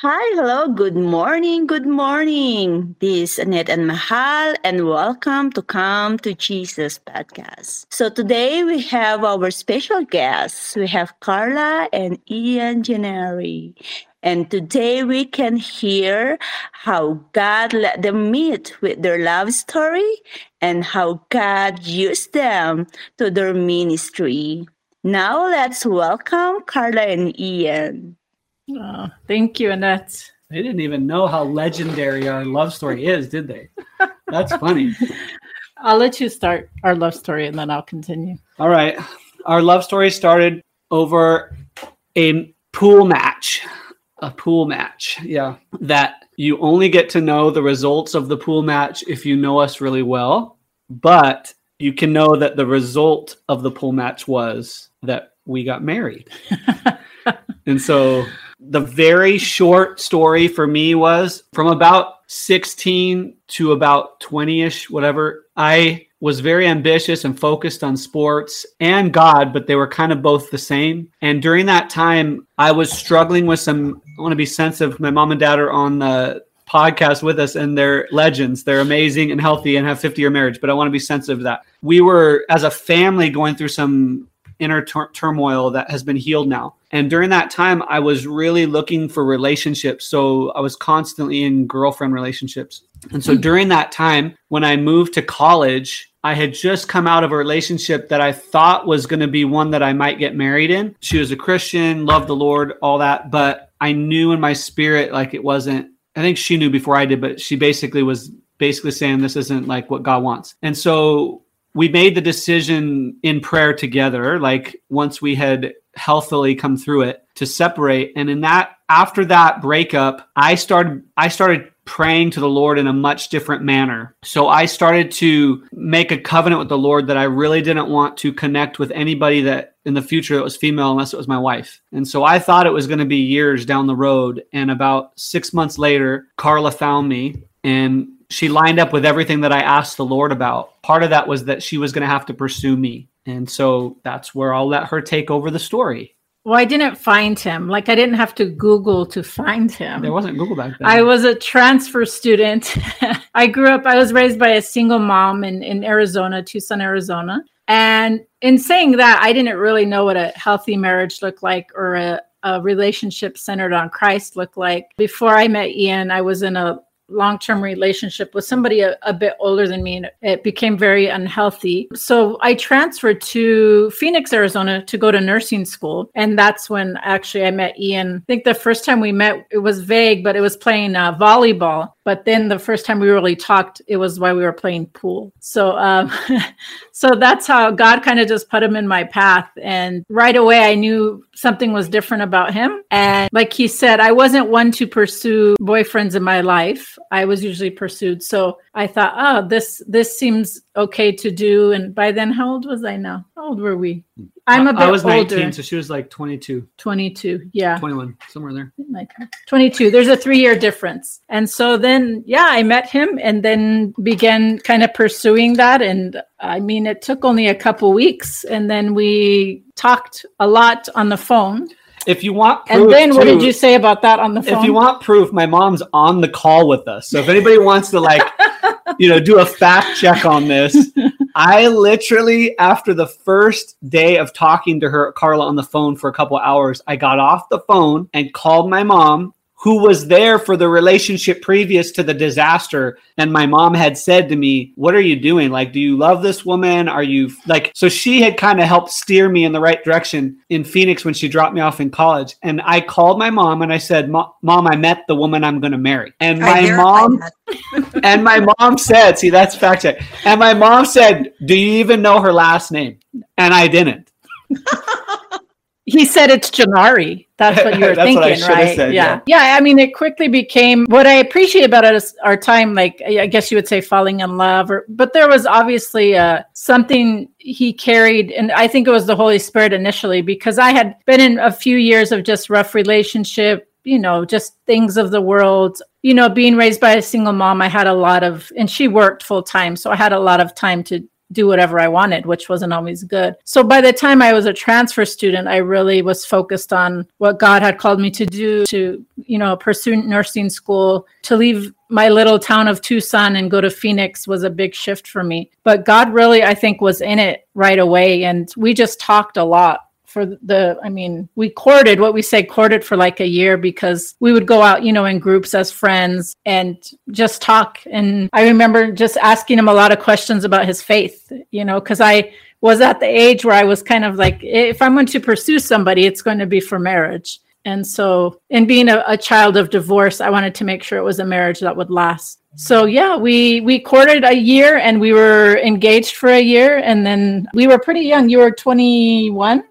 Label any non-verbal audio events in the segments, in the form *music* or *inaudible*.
Hi, hello, good morning, good morning. This is Annette and Mahal, and welcome to Come to Jesus podcast. So today we have our special guests. We have Carla and Ian Gennari. And today we can hear how God let them meet with their love story and how God used them to their ministry. Now let's welcome Carla and Ian. Oh, thank you, Annette. They didn't even know how legendary our love story is, did they? That's funny. *laughs* I'll let you start our love story and then I'll continue. All right. Our love story started over a pool match. A pool match. Yeah. That you only get to know the results of the pool match if you know us really well. But you can know that the result of the pool match was that we got married. *laughs* and so the very short story for me was from about 16 to about 20 ish, whatever. I was very ambitious and focused on sports and God, but they were kind of both the same. And during that time, I was struggling with some. I want to be sensitive. My mom and dad are on the podcast with us and they're legends. They're amazing and healthy and have 50 year marriage, but I want to be sensitive to that. We were, as a family, going through some inner tur- turmoil that has been healed now. And during that time, I was really looking for relationships. So I was constantly in girlfriend relationships. And so hmm. during that time, when I moved to college, I had just come out of a relationship that I thought was going to be one that I might get married in. She was a Christian, loved the Lord, all that. But I knew in my spirit, like it wasn't, I think she knew before I did, but she basically was basically saying this isn't like what God wants. And so we made the decision in prayer together, like once we had healthily come through it to separate. And in that, after that breakup, I started, I started praying to the Lord in a much different manner. So I started to make a covenant with the Lord that I really didn't want to connect with anybody that in the future that was female unless it was my wife. And so I thought it was going to be years down the road. And about six months later, Carla found me and she lined up with everything that I asked the Lord about. Part of that was that she was going to have to pursue me. And so that's where I'll let her take over the story. Well, I didn't find him. Like I didn't have to Google to find him. There wasn't Google back then. I was a transfer student. *laughs* I grew up, I was raised by a single mom in, in Arizona, Tucson, Arizona. And in saying that, I didn't really know what a healthy marriage looked like or a, a relationship centered on Christ looked like. Before I met Ian, I was in a long-term relationship with somebody a, a, bit older than me and it became very unhealthy. So i transferred to phoenix arizona to go to nursing school and that's when actually i met ian. I think the first time we met it was vague but it was playing uh, volleyball but then the first time we really talked it was while we were playing pool. So um, *laughs* so that's how god kind of just put him in my path and right away i knew something was different about him. And like he said i wasn't one to pursue boyfriends in my life. I was usually pursued. So i thought oh this this seems okay to do and by then how old was i now how old were we I'm a bit I was 19, older. so she was like 22. 22, yeah. 21, somewhere there. Like 22. There's a three year difference. And so then, yeah, I met him and then began kind of pursuing that. And I mean, it took only a couple weeks. And then we talked a lot on the phone. If you want proof, and then what too, did you say about that on the phone? If you want proof, my mom's on the call with us. So if anybody wants to like, *laughs* you know, do a fact check on this, I literally, after the first day of talking to her, Carla, on the phone for a couple hours, I got off the phone and called my mom who was there for the relationship previous to the disaster. And my mom had said to me, What are you doing? Like, do you love this woman? Are you like, so she had kind of helped steer me in the right direction in Phoenix when she dropped me off in college. And I called my mom and I said, Mom, I met the woman I'm going to marry. And my mom, *laughs* and my mom said, See, that's fact check. And my mom said, Do you even know her last name? And I didn't. *laughs* He said it's Gennari. That's what you were *laughs* thinking, right? Said, yeah. yeah. yeah. I mean, it quickly became what I appreciate about it is our time, like I guess you would say falling in love, or but there was obviously uh, something he carried, and I think it was the Holy Spirit initially, because I had been in a few years of just rough relationship, you know, just things of the world. You know, being raised by a single mom, I had a lot of, and she worked full time, so I had a lot of time to do whatever I wanted, which wasn't always good. So by the time I was a transfer student, I really was focused on what God had called me to do to, you know, pursue nursing school, to leave my little town of Tucson and go to Phoenix was a big shift for me. But God really, I think, was in it right away. And we just talked a lot for the i mean we courted what we say courted for like a year because we would go out you know in groups as friends and just talk. And i remember just asking him a lot of questions about his faith you know because i was at the age where i was kind of like if i'm going to pursue somebody it's going to be for marriage. And so in being a, a child of divorce i wanted to make sure it was a marriage that would last. So yeah we we courted a year and we were engaged for a year and then we were pretty young. You were 21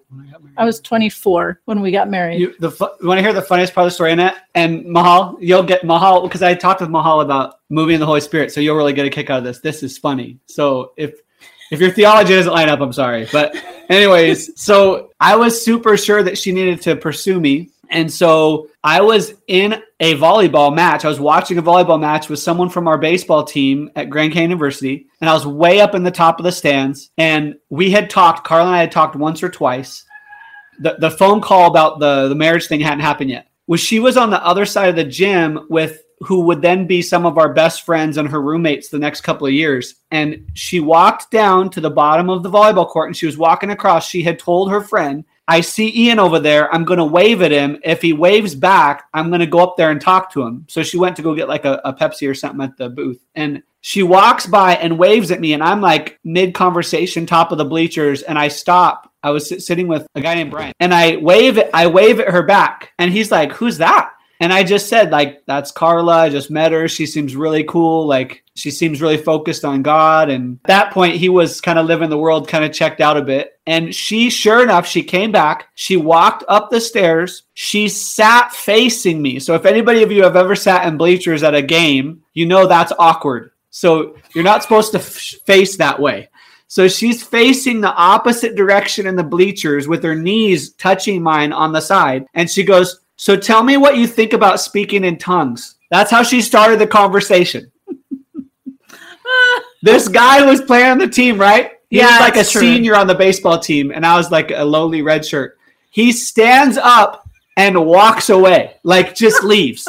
I was 24 when we got married. You, the want to hear the funniest part of the story it? And Mahal, you'll get Mahal because I talked with Mahal about moving in the Holy Spirit, so you'll really get a kick out of this. This is funny. So if if your theology doesn't line up, I'm sorry. But anyways, *laughs* so I was super sure that she needed to pursue me. And so I was in a volleyball match. I was watching a volleyball match with someone from our baseball team at Grand Canyon University. And I was way up in the top of the stands. And we had talked, Carla and I had talked once or twice the, the phone call about the, the marriage thing hadn't happened yet was she was on the other side of the gym with who would then be some of our best friends and her roommates the next couple of years. And she walked down to the bottom of the volleyball court and she was walking across. She had told her friend, I see Ian over there. I'm going to wave at him. If he waves back, I'm going to go up there and talk to him. So she went to go get like a, a Pepsi or something at the booth. And she walks by and waves at me. And I'm like mid conversation, top of the bleachers. And I stop I was sitting with a guy named Brian, and I wave. I wave at her back, and he's like, "Who's that?" And I just said, like, that's Carla. I just met her. She seems really cool. Like, she seems really focused on God. And at that point, he was kind of living the world, kind of checked out a bit. And she, sure enough, she came back. She walked up the stairs. She sat facing me. So, if anybody of you have ever sat in bleachers at a game, you know that's awkward. So, you're not supposed to f- face that way. So she's facing the opposite direction in the bleachers with her knees touching mine on the side. And she goes, So tell me what you think about speaking in tongues. That's how she started the conversation. *laughs* this guy was playing on the team, right? He yeah, was like a true. senior on the baseball team, and I was like a lowly red shirt. He stands up and walks away, like just *laughs* leaves.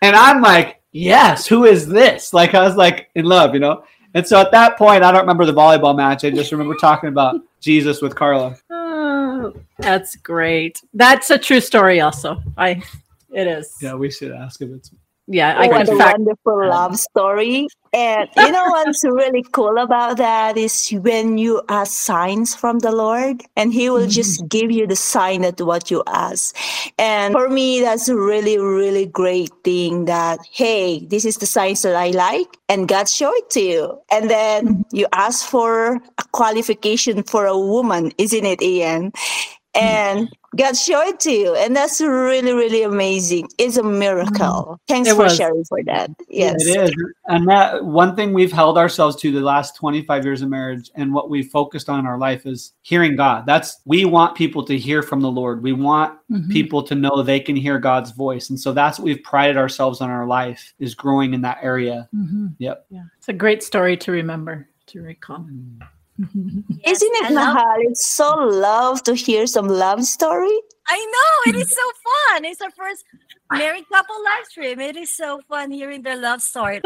and I'm like, yes, who is this? Like I was like in love, you know. And so at that point, I don't remember the volleyball match. I just remember talking about Jesus with Carla. Oh, that's great. That's a true story, also. I, it is. Yeah, we should ask if it's yeah, I what a fact- wonderful love story. And you know what's really cool about that is when you ask signs from the Lord and He will mm-hmm. just give you the sign of what you ask. And for me, that's a really, really great thing that, hey, this is the signs that I like and God showed it to you. And then mm-hmm. you ask for a qualification for a woman, isn't it, Ian? And God showed it to you. And that's really, really amazing. It's a miracle. Mm. Thanks it for was. sharing for that. Yes. It is. And that one thing we've held ourselves to the last 25 years of marriage and what we focused on in our life is hearing God. That's we want people to hear from the Lord. We want mm-hmm. people to know they can hear God's voice. And so that's what we've prided ourselves on our life is growing in that area. Mm-hmm. Yep. Yeah. It's a great story to remember, to recall. Mm. Yes, *laughs* Isn't it, Mahal? It's so love to hear some love story. I know it is so fun. It's our first married couple live stream. It is so fun hearing their love story.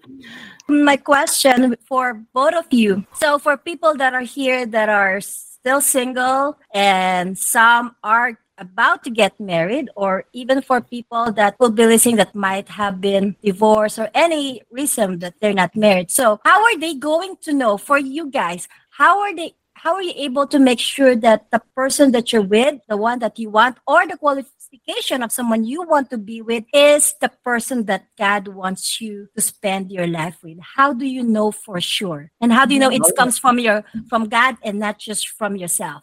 *laughs* My question for both of you. So, for people that are here that are still single and some are about to get married or even for people that will be listening that might have been divorced or any reason that they're not married. So how are they going to know for you guys? How are they how are you able to make sure that the person that you're with the one that you want or the qualification of someone you want to be with is the person that god wants you to spend your life with? How do you know for sure? And how do you know it comes from your from god and not just from yourself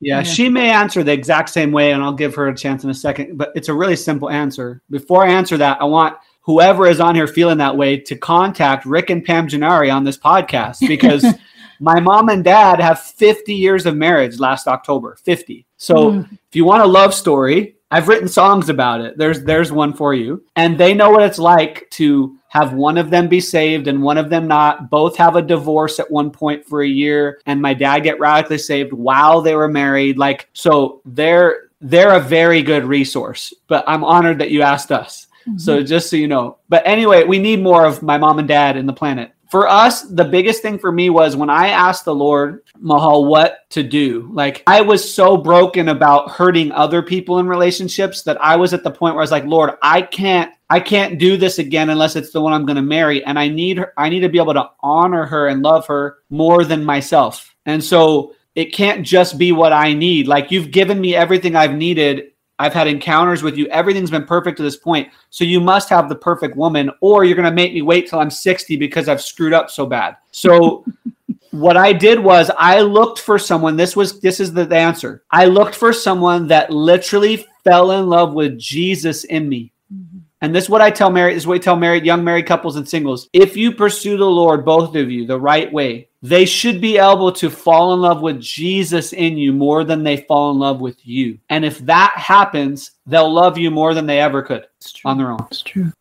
yeah, she may answer the exact same way, and I'll give her a chance in a second. But it's a really simple answer. Before I answer that, I want whoever is on here feeling that way to contact Rick and Pam Gennari on this podcast because *laughs* my mom and dad have 50 years of marriage last October. 50. So mm. if you want a love story, I've written songs about it. There's there's one for you. And they know what it's like to have one of them be saved and one of them not. Both have a divorce at one point for a year and my dad get radically saved while they were married. Like so they're they're a very good resource. But I'm honored that you asked us. Mm-hmm. So just so you know. But anyway, we need more of my mom and dad in the planet for us, the biggest thing for me was when I asked the Lord, Mahal, what to do. Like, I was so broken about hurting other people in relationships that I was at the point where I was like, Lord, I can't. I can't do this again unless it's the one I'm going to marry and I need her I need to be able to honor her and love her more than myself. And so it can't just be what I need. Like you've given me everything I've needed I've had encounters with you. Everything's been perfect to this point. So you must have the perfect woman, or you're going to make me wait till I'm 60 because I've screwed up so bad. So *laughs* what I did was I looked for someone. This was this is the, answer. I looked for someone that literally fell in love with Jesus in me. Mm-hmm. And this is what I tell married, this is what I tell married, young married couples and singles. If you pursue the Lord, both of you, the right way, they should be able to fall in love with Jesus in you more than they fall in love with you. And if that happens, they'll love you more than they ever could on their own. It's true.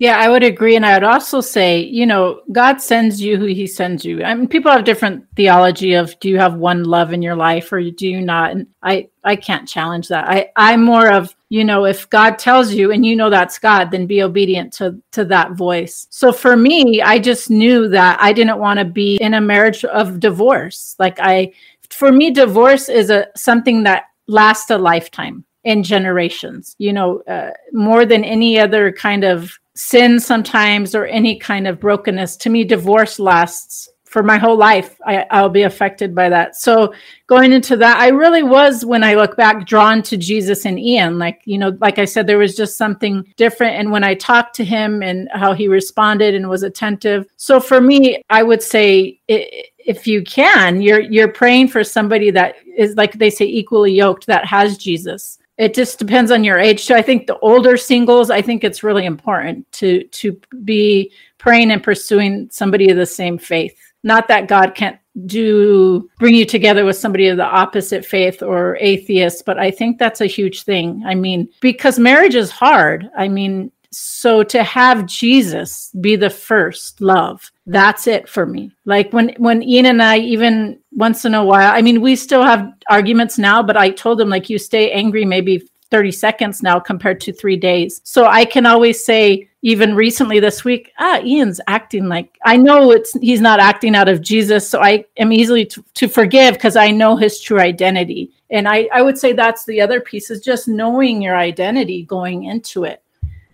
Yeah, I would agree. And I would also say, you know, God sends you who he sends you. I mean, people have different theology of do you have one love in your life or do you not? And I, I can't challenge that. I, I'm more of, you know, if God tells you and you know that's God, then be obedient to, to that voice. So for me, I just knew that I didn't want to be in a marriage of divorce. Like I, for me, divorce is a something that lasts a lifetime in generations you know uh, more than any other kind of sin sometimes or any kind of brokenness to me divorce lasts for my whole life I, i'll be affected by that. So going into that i really was when i look back drawn to jesus and ian. Like you know like i said there was just something different. And when i talked to him and how he responded and was attentive so for me i would say if you can you're you're praying for somebody that is like they say equally yoked that has jesus. It just depends on your age. So i think the older singles i think it's really important to to be praying and pursuing somebody of the same faith not that god can't do bring you together with somebody of the opposite faith or atheist but i think that's a huge thing. I mean because marriage is hard. I mean so to have jesus be the first love that's it for me. Like when when ian and i even once in a while i mean we still have arguments now but i told him like you stay angry maybe 30 seconds now compared to three days. So i can always say even recently this week ah ian's acting like i know it's he's not acting out of jesus so i am easily to, to forgive because i know his true identity. And I, I would say that's the other piece is just knowing your identity going into it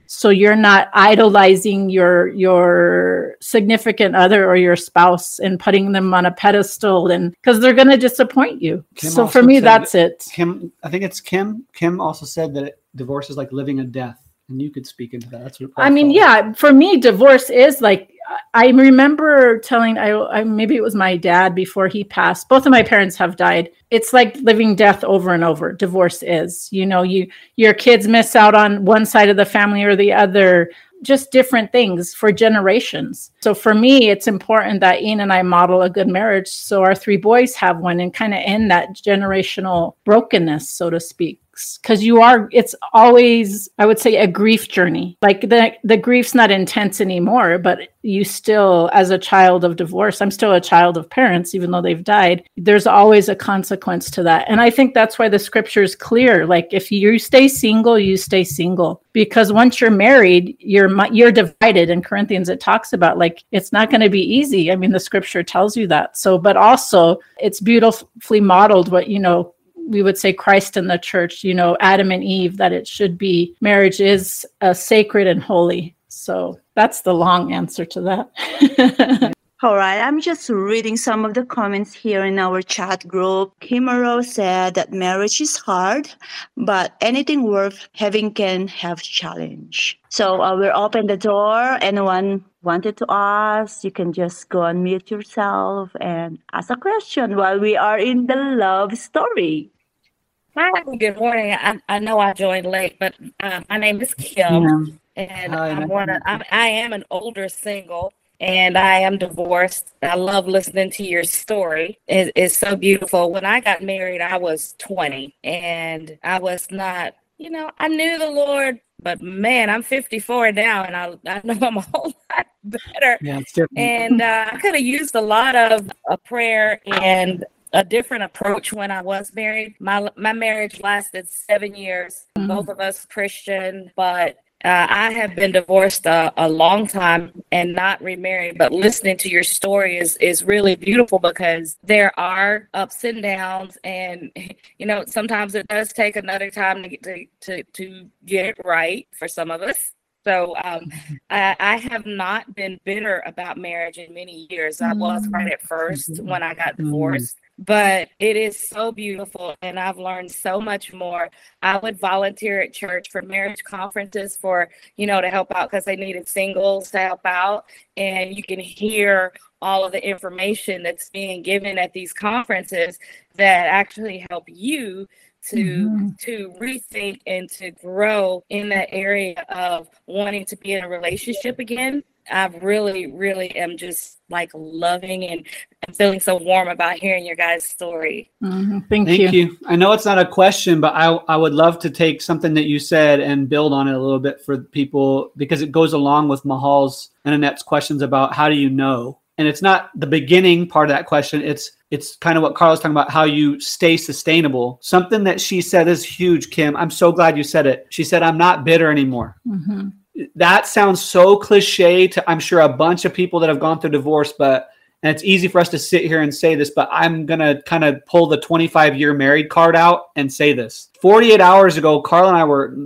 so you're not idolizing your your significant other or your spouse and putting them on a pedestal and because they're going to disappoint you. Kim so for me that's it. Kim i think it's kim. Kim also said that divorce is like living a death and you could speak into that. That's what i mean yeah for me divorce is like I remember telling I, I, maybe it was my dad before he passed. Both of my parents have died. It's like living death over and over. Divorce is. You know, you your kids miss out on one side of the family or the other. Just different things for generations. So for me, it's important that Ian and I model a good marriage, so our three boys have one, and kind of end that generational brokenness, so to speak because you are it's always i would say a grief journey. Like the the grief's not intense anymore but you still as a child of divorce i'm still a child of parents even though they've died there's always a consequence to that. And i think that's why the scripture is clear. Like if you stay single you stay single. Because once you're married you're you're divided. In corinthians it talks about like it's not going to be easy. I mean the scripture tells you that. So but also it's beautifully modeled what you know we would say Christ and the church, you know, Adam and Eve, that it should be marriage is uh, sacred and holy. So that's the long answer to that. *laughs* All right, I'm just reading some of the comments here in our chat group. Kimaro said that marriage is hard, but anything worth having can have challenge. So uh, we're open the door. Anyone wanted to ask, you can just go and mute yourself and ask a question while we are in the love story. Hi, good morning. I, I know I joined late, but uh, my name is Kim, yeah. and Hi, I'm one of, I'm, I am an older single, and I am divorced. I love listening to your story. It, it's so beautiful. When I got married, I was 20, and I was not you know, I knew the Lord, but man, I'm 54 now, and I, I know I'm a *laughs* whole lot better. Yeah. And uh, I could have used a lot of a prayer and a different approach when I was married. My my marriage lasted seven years. Mm-hmm. Both of us Christian, but uh, I have been divorced a, a, long time and not remarried, but listening to your story is is really beautiful because there are ups and downs, and *laughs* you know sometimes it does take another time to get to to, to get it right for some of us. So um, I, I, have not been bitter about marriage in many years. I was right at 1st mm-hmm. when I got mm-hmm. divorced but it is so beautiful and I've learned so much more. I would volunteer at church for marriage conferences for, you know, to help out because they needed singles to help out. And you can hear all of the information that's being given at these conferences that actually help you to mm-hmm. to rethink and to grow in that area of wanting to be in a relationship again I really, really am just like loving and I'm feeling so warm about hearing your guys' story. Mm-hmm. Thank, Thank you. you. I know it's not a question, but I, I would love to take something that you said and build on it a little bit for people because it goes along with Mahal's and Annette's questions about how do you know? And it's not the beginning part of that question. It's it's kind of what Carla's talking about, how you stay sustainable. Something that she said is huge, Kim. I'm so glad you said it. She said, I'm not bitter anymore. Mm-hmm that sounds so cliche to I'm sure a bunch of people that have gone through divorce, but and it's easy for us to sit here and say this, but I'm gonna kind of pull the 25 year married card out and say this. 48 hours ago, Carl and I were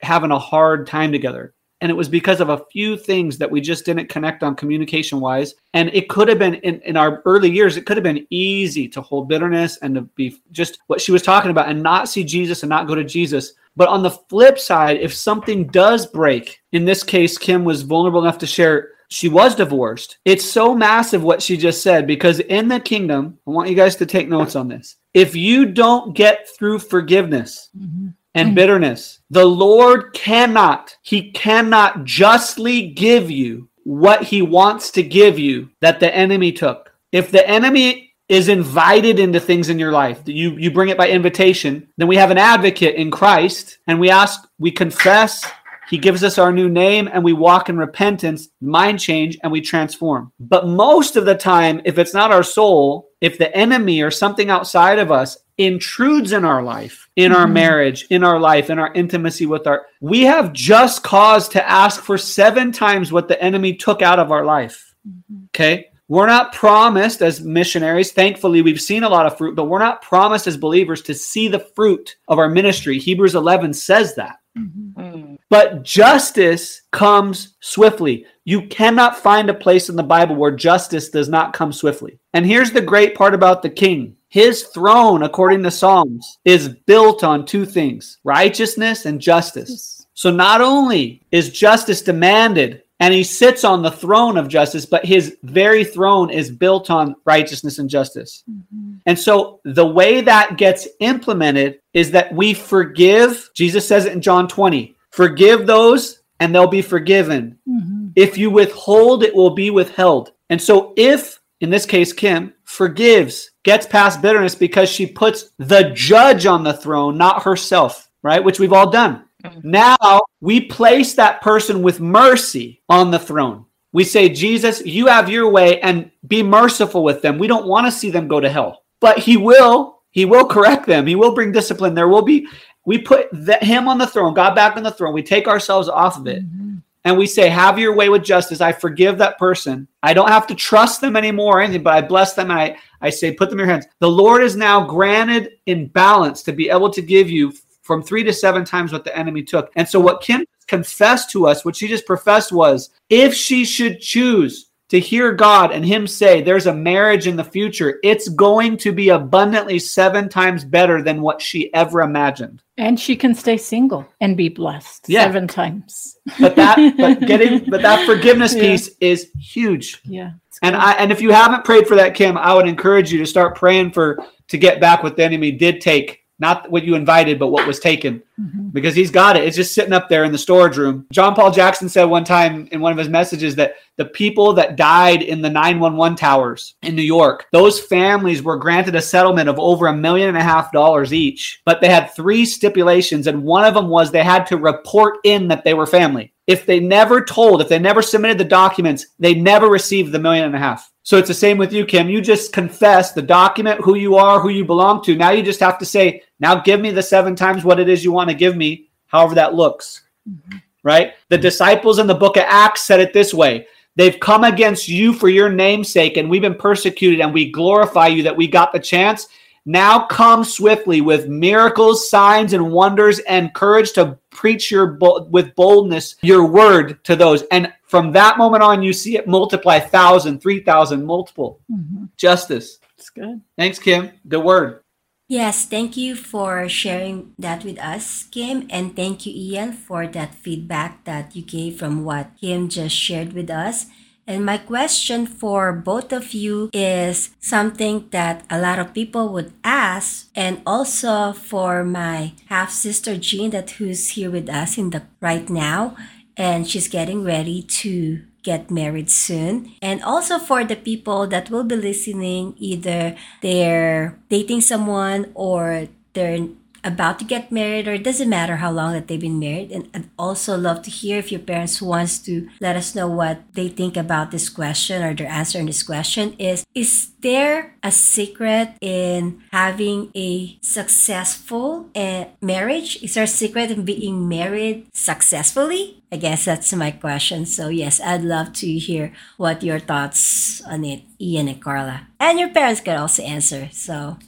having a hard time together. And it was because of a few things that we just didn't connect on communication wise. And it could have been in, in our early years, it could have been easy to hold bitterness and to be just what she was talking about and not see Jesus and not go to Jesus. But on the flip side, if something does break, in this case, Kim was vulnerable enough to share she was divorced. It's so massive what she just said because in the kingdom, I want you guys to take notes on this. If you don't get through forgiveness mm-hmm. and bitterness, the Lord cannot, He cannot justly give you what He wants to give you that the enemy took. If the enemy is invited into things in your life. You you bring it by invitation. Then we have an advocate in Christ, and we ask, we confess. He gives us our new name, and we walk in repentance, mind change, and we transform. But most of the time, if it's not our soul, if the enemy or something outside of us intrudes in our life, in our mm-hmm. marriage, in our life, in our intimacy with our, we have just cause to ask for seven times what the enemy took out of our life. Mm-hmm. Okay. We're not promised as missionaries. Thankfully, we've seen a lot of fruit, but we're not promised as believers to see the fruit of our ministry. Hebrews 11 says that. Mm-hmm. Mm. But justice comes swiftly. You cannot find a place in the Bible where justice does not come swiftly. And here's the great part about the king his throne, according to Psalms, is built on two things righteousness and justice. So not only is justice demanded and he sits on the throne of justice, but his very throne is built on righteousness and justice. Mm-hmm. And so the way that gets implemented is that we forgive. Jesus says it in John 20 forgive those and they'll be forgiven. Mm-hmm. If you withhold, it will be withheld. And so if, in this case, Kim forgives, gets past bitterness because she puts the judge on the throne, not herself, right? Which we've all done. Mm-hmm. Now we place that person with mercy on the throne. We say, Jesus, you have your way and be merciful with them. We don't want to see them go to hell, but He will. He will correct them. He will bring discipline. There will be, we put the, Him on the throne, God back on the throne. We take ourselves off of it. Mm-hmm. And we say, Have your way with justice. I forgive that person. I don't have to trust them anymore or anything, but I bless them and I, I say, Put them in your hands. The Lord is now granted in balance to be able to give you from three to seven times what the enemy took. And so, what Kim confessed to us, what she just professed was if she should choose to hear God and Him say, There's a marriage in the future, it's going to be abundantly seven times better than what she ever imagined. And she can stay single and be blessed yeah. seven times. But that, but *laughs* getting, but that forgiveness yeah. piece is huge. Yeah. And I, and if you haven't prayed for that, Kim, I would encourage you to start praying for to get back what the enemy did take not what you invited, but what was taken, mm-hmm. because he's got it. It's just sitting up there in the storage room. John Paul Jackson said one time in one of his messages that the people that died in the 911 towers in New York, those families were granted a settlement of over a million and a half dollars each, but they had three stipulations, and one of them was they had to report in that they were family. If they never told, if they never submitted the documents, they never received the million and a half. So it's the same with you, Kim. You just confess the document, who you are, who you belong to. Now you just have to say, now give me the seven times what it is you want to give me, however that looks. Mm-hmm. Right? The disciples in the book of Acts said it this way They've come against you for your namesake, and we've been persecuted, and we glorify you that we got the chance. Now come swiftly with miracles, signs, and wonders, and courage to preach your with boldness your word to those. And from that moment on, you see it multiply thousand, three thousand, multiple. Mm-hmm. Justice. That's good. Thanks, Kim. The word. Yes, thank you for sharing that with us, Kim. And thank you, Ian, for that feedback that you gave from what Kim just shared with us. And my question for both of you is something that a lot of people would ask, and also for my half sister Jean, that who's here with us in the right now, and she's getting ready to get married soon. And also for the people that will be listening, either they're dating someone or they're about to get married or it doesn't matter how long that they've been married. And i'd also love to hear if your parents wants to let us know what they think about this question or their answer in this question. Is is there a secret in having a successful uh, marriage? Is there a secret in being married successfully I guess that's my question. So, yes, I'd love to hear what your thoughts on it, Ian and Carla. And your parents could also answer. So,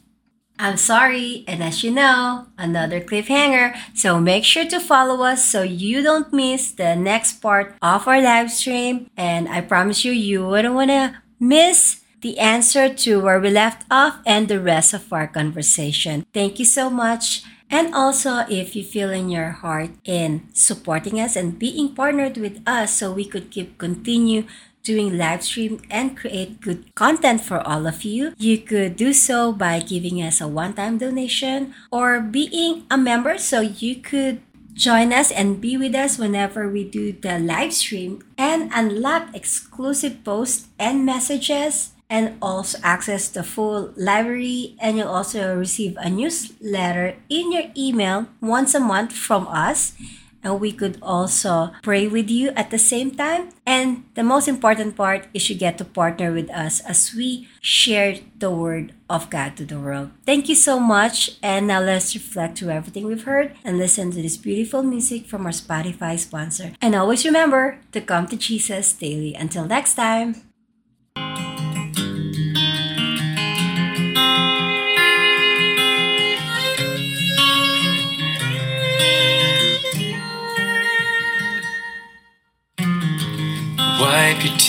I'm sorry, and as you know, another cliffhanger. So make sure to follow us so you don't miss the next part of our live stream. And I promise you, you wouldn't want to miss the answer to where we left off and the rest of our conversation. Thank you so much. And also, if you feel in your heart in supporting us and being partnered with us so we could keep continue doing live stream and create good content for all of you, you could do so by giving us a one-time donation or being a member so you could join us and be with us whenever we do the live stream and unlock exclusive posts and messages and also access the full library and you'll also receive a newsletter in your email once a month from us and we could also pray with you at the same time. And the most important part is you get to partner with us as we share the word of God to the world. Thank you so much. And now let's reflect to everything we've heard and listen to this beautiful music from our Spotify sponsor. And always remember to come to Jesus daily. Until next time.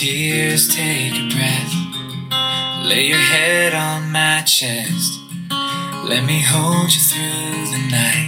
Tears, take a breath. Lay your head on my chest. Let me hold you through the night.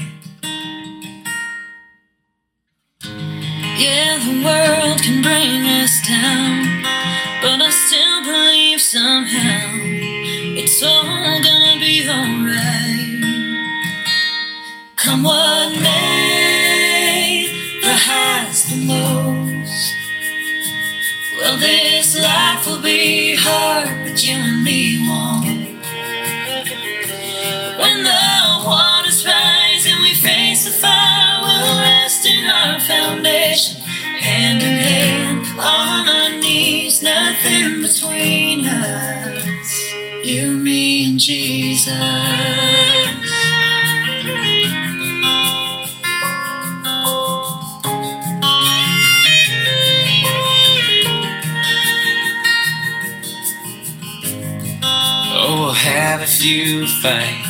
Few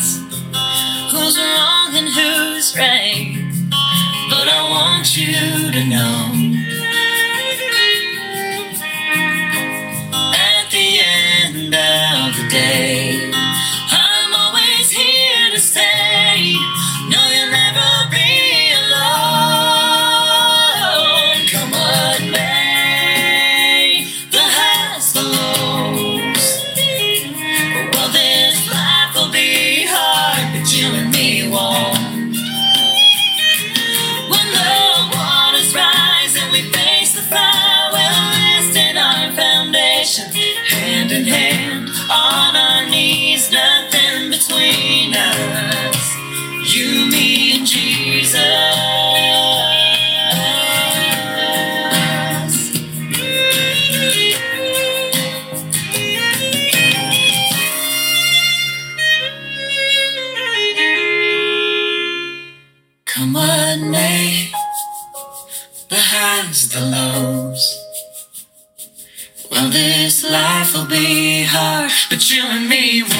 This life will be hard, but you and me won't.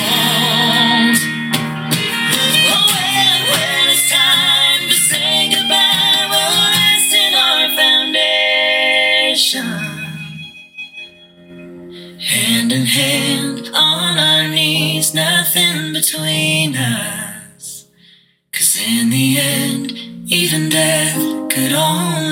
When, it's time to say goodbye, we'll rest in our foundation. Hand in hand, on our knees, nothing between us. Cause in the end, even death could only.